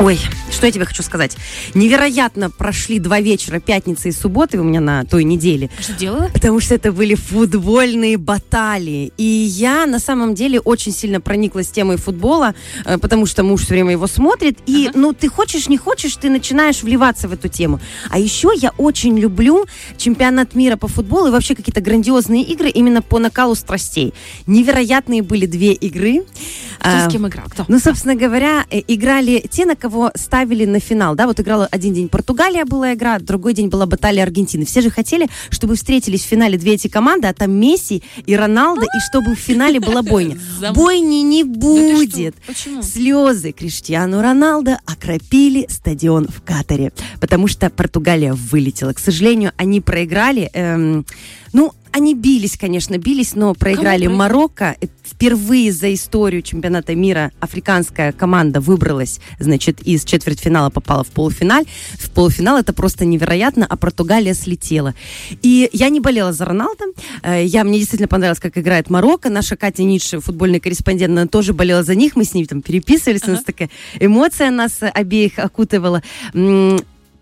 Ой, что я тебе хочу сказать? Невероятно прошли два вечера, пятницы и субботы у меня на той неделе. Что делала? Потому что это были футбольные баталии. И я на самом деле очень сильно прониклась темой футбола, э, потому что муж все время его смотрит. И, Ага. ну, ты хочешь, не хочешь, ты начинаешь вливаться в эту тему. А еще я очень люблю чемпионат мира по футболу и вообще какие-то грандиозные игры именно по накалу страстей. Невероятные были две игры. Кто А, с кем играл? Кто? ну, собственно говоря, э, играли те, на кого ставили на финал. Да, вот играла один день Португалия была игра, другой день была баталия Аргентины. Все же хотели, чтобы встретились в финале две эти команды, а там Месси и Роналдо, и чтобы в финале была бойня. Бойни не будет. Слезы Криштиану Роналдо окропили стадион в Катаре, потому что Португалия вылетела. К сожалению, они проиграли. эм, ну, они бились, конечно, бились, но проиграли проиграли? Марокко. Впервые за историю чемпионата мира африканская команда выбралась, значит, из четвертьфинала попала в полуфиналь. В полуфинал это просто невероятно, а Португалия слетела. И я не болела за Роналдо. Э, Я, мне действительно понравилось, как играет Марокко. Наша Катя Ницше, футбольный корреспондент, она тоже болела за них. Мы с ней там переписывались. У нас Ага. такая эмоция нас обеих окутывала.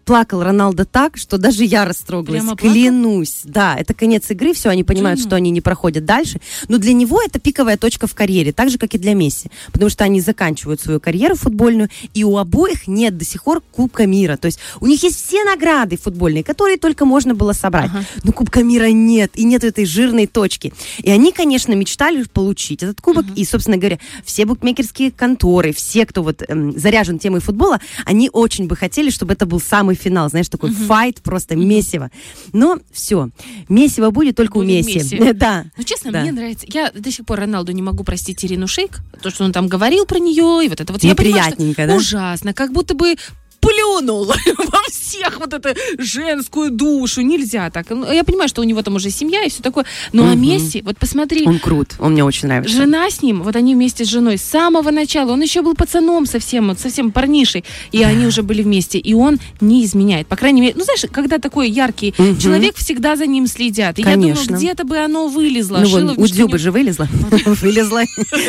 Плакал Роналдо так, что даже я растрогалась. Прямо плакал? Клянусь. Да, это конец игры, все, они понимают, Почему? что они не проходят дальше. Но для него это пиковая точка в карьере, так же, как и для Месси. Потому что они заканчивают свою карьеру футбольную, и у обоих нет до сих пор Кубка мира. То есть у них есть все награды футбольные, которые только можно было собрать. Ага. Но Кубка мира нет, и нет этой жирной точки. И они, конечно, мечтали получить этот кубок. И, собственно говоря, все букмекерские конторы, все, кто вот эм, заряжен темой футбола, они очень бы хотели, чтобы это был самый финал. Знаешь, такой файт, просто месиво. Но все, месиво будет только у Будет Месси. Месси. Да. Ну, честно, Да. мне нравится. Я до сих пор Роналду не могу простить Ирину Шейк. То, что он там говорил про нее, и вот это вот. Я понимаю, что да? Ужасно. Как будто бы плюнул во всех вот эту женскую душу. Нельзя так. Ну, Я понимаю, что у него там уже семья и все такое. Ну, а Мгм. Месси, вот посмотри, Он крут, он мне очень нравится. Жена с ним, вот они вместе с женой с самого начала. Он еще был пацаном совсем, вот совсем парнишей. И они уже были вместе. И он не изменяет. По крайней мере, ну знаешь, когда такой яркий Мгм. человек, всегда за ним следят. И я Конечно. думаю, где-то бы оно вылезло. Ну, вон, у Дзюбы же вылезла. Вылезла.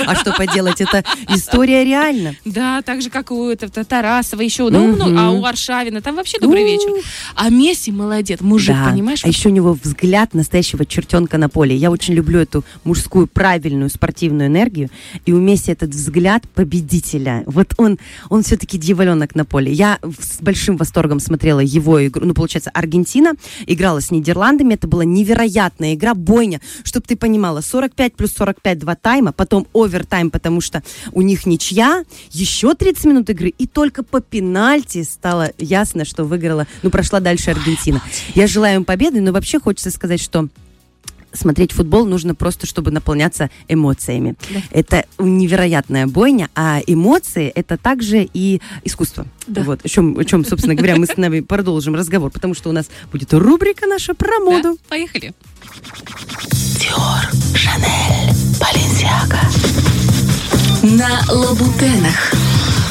А что поделать, это история реально. Да, так же, как у Тарасова еще. Ну, ну, а у Аршавина. Там вообще добрый вечер. А Месси молодец. Мужик, Да. понимаешь? А еще у него взгляд настоящего чертенка на поле. Я очень люблю эту мужскую правильную спортивную энергию. И у Месси этот взгляд победителя. Вот он, он все-таки дьяволенок на поле. Я с большим восторгом смотрела его игру. Ну, получается, Аргентина играла с Нидерландами. Это была невероятная игра, бойня. Чтобы ты понимала, 45 плюс 45 два тайма, потом овертайм, потому что у них ничья, еще 30 минут игры, и только по пенальти стало ясно, что выиграла, ну, прошла дальше Аргентина. Я желаю им победы, но вообще хочется сказать, что смотреть футбол нужно просто, чтобы наполняться эмоциями. Да. Это невероятная бойня, а эмоции это также и искусство. Да. Вот, о чем, о чем, собственно говоря, мы с нами продолжим разговор, потому что у нас будет рубрика наша про Да? моду. Поехали. Диор, Шанель, Баленсиага. На Лабутенах.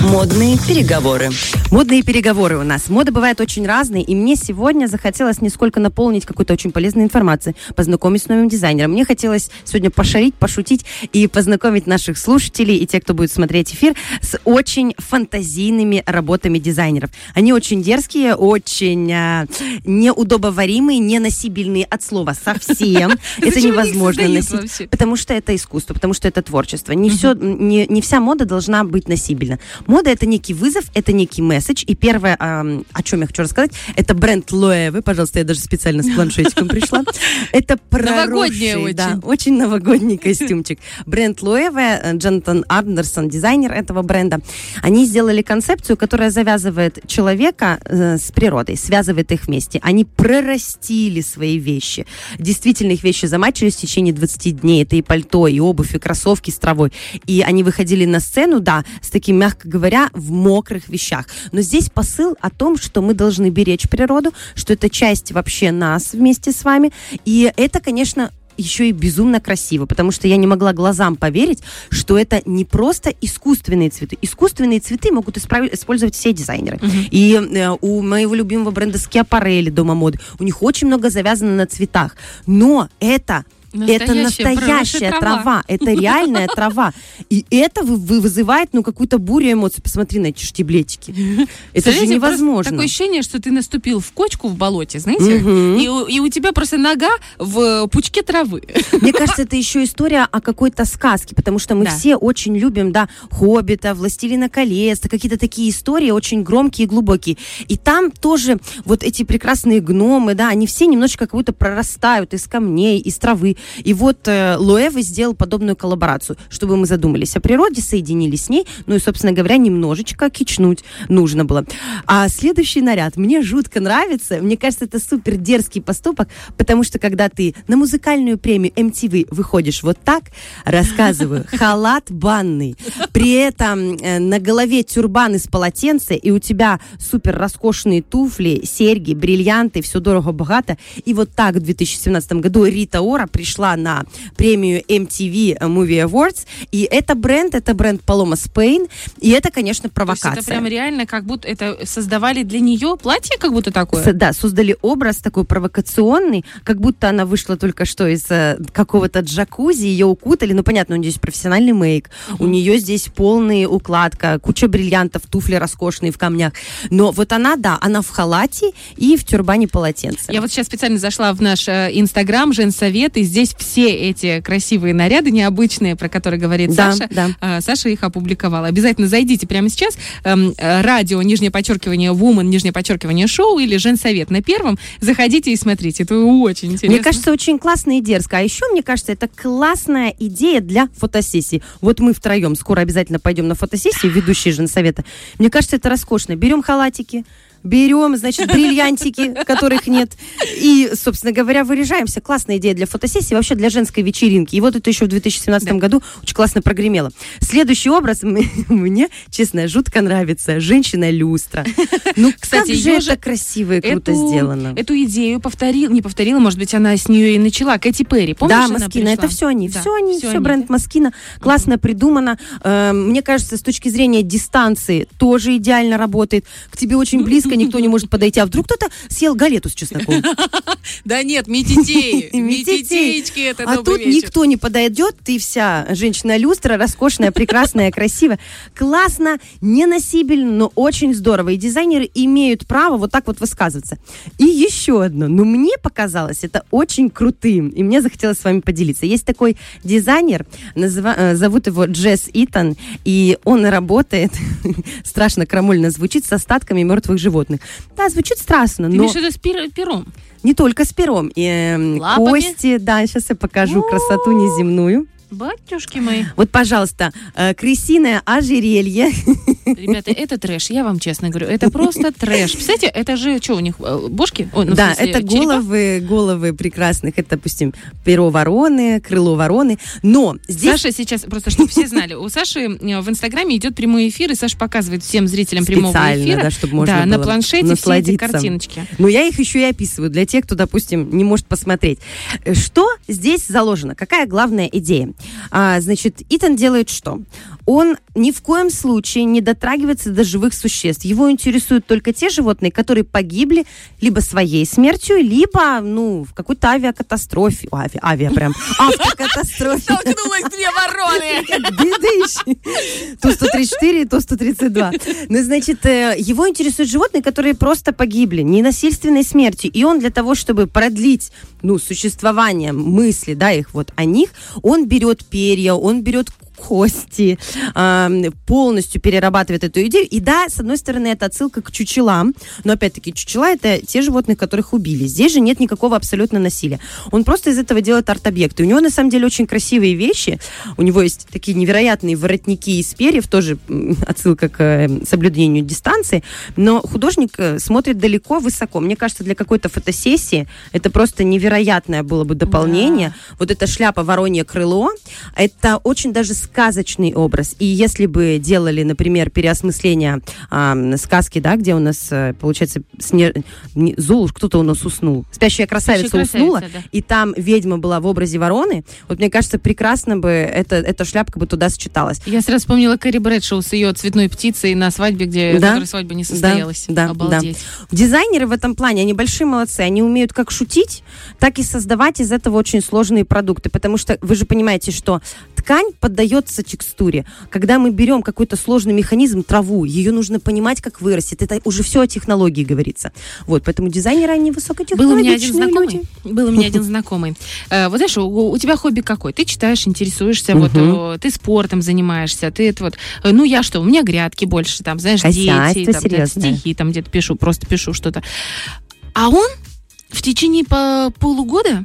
Модные переговоры. Модные переговоры у нас. Мода бывает очень разной, и мне сегодня захотелось не сколько наполнить какой-то очень полезной информацией, познакомить с новым дизайнером. Мне хотелось сегодня пошарить, пошутить и познакомить наших слушателей и тех, кто будет смотреть эфир, с очень фантазийными работами дизайнеров. Они очень дерзкие, очень а, неудобоваримые, неносибельные от слова совсем. Это невозможно носить. Потому что это искусство, потому что это творчество. Не, все, не вся мода должна быть носибельна. Мода это некий вызов, это некий месседж. И первое, о чем я хочу рассказать, это бренд Лоэвы. Пожалуйста, я даже специально с планшетиком пришла. Это Новогодняя проросший, да, очень. очень новогодний костюмчик. Бренд Лоэве, э, Джонатан Андерсон, дизайнер этого бренда, они сделали концепцию, которая завязывает человека э, с природой, связывает их вместе. Они прорастили свои вещи. Действительно, их вещи замачивались в течение 20 дней. Это и пальто, и обувь, и кроссовки с травой. И они выходили на сцену, да, с таким, мягко говоря, в мокрых вещах. Но здесь посыл о том, что мы должны беречь природу, что это часть вообще нас вместе с вами. И это, конечно, еще и безумно красиво, потому что я не могла глазам поверить, что это не просто искусственные цветы. Искусственные цветы могут использовать все дизайнеры. И э, у моего любимого бренда Schiaparelli Дома моды, у них очень много завязано на цветах. Но это это Настоящая трава. трава. это реальная трава. И это вы- вы- вызывает, ну, какую-то бурю эмоций. Посмотри на эти штиблетики. Это же невозможно. Такое ощущение, что ты наступил в кочку в болоте, знаете, и, у- тебя просто нога в пучке травы. Мне кажется, это еще история о какой-то сказке, потому что мы все очень любим, да, Хоббита, Властелина колец, какие-то такие истории очень громкие и глубокие. И там тоже вот эти прекрасные гномы, да, они все немножечко как будто прорастают из камней, из травы. И вот э, Луэвы сделал подобную коллаборацию, чтобы мы задумались о природе, соединились с ней, ну и, собственно говоря, немножечко кичнуть нужно было. А следующий наряд мне жутко нравится. Мне кажется, это супер дерзкий поступок, потому что когда ты на музыкальную премию MTV выходишь вот так, рассказываю, халат банный, при этом э, на голове тюрбан из полотенца, и у тебя супер роскошные туфли, серьги, бриллианты, все дорого-богато. И вот так в 2017 году Рита Ора пришла на премию MTV Movie Awards, и это бренд, это бренд Paloma Spain, и это, конечно, провокация. это прям реально как будто это создавали для нее платье как будто такое. С- да, создали образ такой провокационный, как будто она вышла только что из э, какого-то джакузи, ее укутали. Ну, понятно, у нее здесь профессиональный мейк, у нее здесь полная укладка, куча бриллиантов, туфли роскошные в камнях. Но вот она, да, она в халате и в тюрбане полотенце. Я вот сейчас специально зашла в наш э, инстаграм, женсовет, и здесь все эти красивые наряды, необычные, про которые говорит Да, Саша. да. э, Саша их опубликовала. Обязательно зайдите прямо сейчас. эм, э, радио, нижнее подчеркивание, woman, нижнее подчеркивание, шоу или женсовет на первом. Заходите и смотрите. Это очень интересно. Мне кажется, очень классно и дерзко. А еще, мне кажется, это классная идея для фотосессии. Вот мы втроем скоро обязательно пойдем на фотосессию, ведущие женсовета. Мне кажется, это роскошно. Берем халатики, берем, значит, бриллиантики, которых нет. И, собственно говоря, выряжаемся. Классная идея для фотосессии, вообще для женской вечеринки. И вот это еще в 2017 Да. году очень классно прогремело. Следующий образ мне, честно, жутко нравится. Женщина-люстра. Ну, Кстати, как же это красиво и круто эту, сделано. Эту идею повторил, не повторила, может быть, она с нее и начала. Кэти Перри, помнишь, да, Маскина, это все они, Да, все они, все они, бренд да? Маскина, классно придумано. Э, Мне кажется, с точки зрения дистанции тоже идеально работает. К тебе очень близко, никто не может подойти. А вдруг кто-то съел галету с чесноком? Да нет, метитеи. Метитеечки, это А тут никто не подойдет, ты вся женщина-люстра, роскошная, прекрасная, красивая. Классно, неносибельно, но очень здорово. И дизайнеры имеют право вот так вот высказываться. И еще одно. Ну, мне показалось это очень крутым, и мне захотелось с вами поделиться. Есть такой дизайнер, называ- э, зовут его Джесс Итан, и он работает, страшно крамольно звучит, с остатками мертвых животных. Да, звучит страшно, Ты но... в виду с пер- пером? Не только с пером. И, эм, Лапами? кости, да, сейчас я покажу красоту неземную. Батюшки мои. Вот, пожалуйста, э, крысиное ожерелье. Ребята, это трэш, я вам честно говорю. Это просто трэш. Представляете, это же, что у них, э, бошки? Ой, ну, да, смысле, это черепа? головы, головы прекрасных. Это, допустим, перо вороны, крыло вороны. Но здесь Саша сейчас, просто чтобы все знали, у Саши э, в Инстаграме идет прямой эфир, и Саша показывает всем зрителям прямого Специально, эфира. да, чтобы можно да, на планшете все эти картиночки. Но я их еще и описываю для тех, кто, допустим, не может посмотреть. Э, Что здесь заложено? Какая главная идея? А, значит, Итан делает что? Он ни в коем случае не дотрагивается до живых существ. Его интересуют только те животные, которые погибли либо своей смертью, либо, ну, в какой-то авиакатастрофе. О, ави- авиа прям. Автокатастрофе. Столкнулась две вороны! Бедыщ. То 134, то 132. Ну, значит, э, его интересуют животные, которые просто погибли, ненасильственной смертью. И он для того, чтобы продлить, ну, существование мысли, да, их вот о них, он берет перья, он берет кости, полностью перерабатывает эту идею. И да, с одной стороны, это отсылка к чучелам, но опять-таки чучела это те животные, которых убили. Здесь же нет никакого абсолютно насилия. Он просто из этого делает арт-объекты. У него на самом деле очень красивые вещи. У него есть такие невероятные воротники из перьев, тоже отсылка к э, соблюдению дистанции. Но художник э, смотрит далеко, высоко. Мне кажется, для какой-то фотосессии это просто невероятное было бы дополнение. Вот эта шляпа воронье крыло, это очень даже сказочный образ. И если бы делали, например, переосмысление а, сказки, да, где у нас, э, получается, сне... не- Золушка, кто-то у нас уснул. Спящая красавица, Спящая уснула, красавица, да. и там ведьма была в образе вороны. Вот мне кажется, прекрасно бы эта, эта шляпка бы туда сочеталась. Я сразу вспомнила Кэрри Брэдшоу с ее цветной птицей на свадьбе, где Да. свадьба не состоялась. Да, да, Обалдеть. Дизайнеры в этом плане, они большие молодцы. Они умеют как шутить, так и создавать из этого очень сложные продукты. Потому что вы же понимаете, что ткань поддается текстуре. Когда мы берем какой-то сложный механизм, траву, ее нужно понимать, как вырастет. Это уже все о технологии говорится. Вот, поэтому дизайнеры, они Был у высокотехнологичные меня один знакомый. люди. Был у меня один знакомый. Э, Вот знаешь, у, тебя хобби какой? Ты читаешь, интересуешься, вот э, ты спортом занимаешься, ты это вот. э, Ну я что, у меня грядки больше, там, знаешь, дети, там, стихи, там где-то пишу, просто пишу что-то. А он в течение по полугода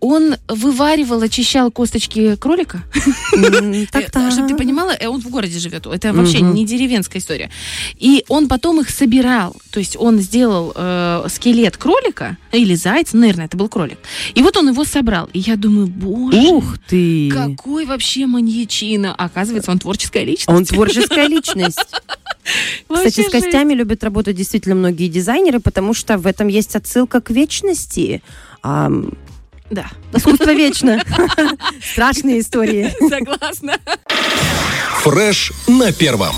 он вываривал, очищал косточки кролика. Так-то. Чтобы ты понимала, э, он в городе живет. Это вообще не деревенская история. И он потом их собирал. То есть он сделал э, скелет кролика или зайца, наверное, это был кролик. И вот он его собрал. И я думаю, боже, Ух ты! какой вообще маньячина. Оказывается, он творческая личность. Он творческая личность. Кстати, с костями любят работать действительно многие дизайнеры, потому что в этом есть отсылка к вечности. Да, искусство вечно. Страшные истории. согласна. Фреш на первом.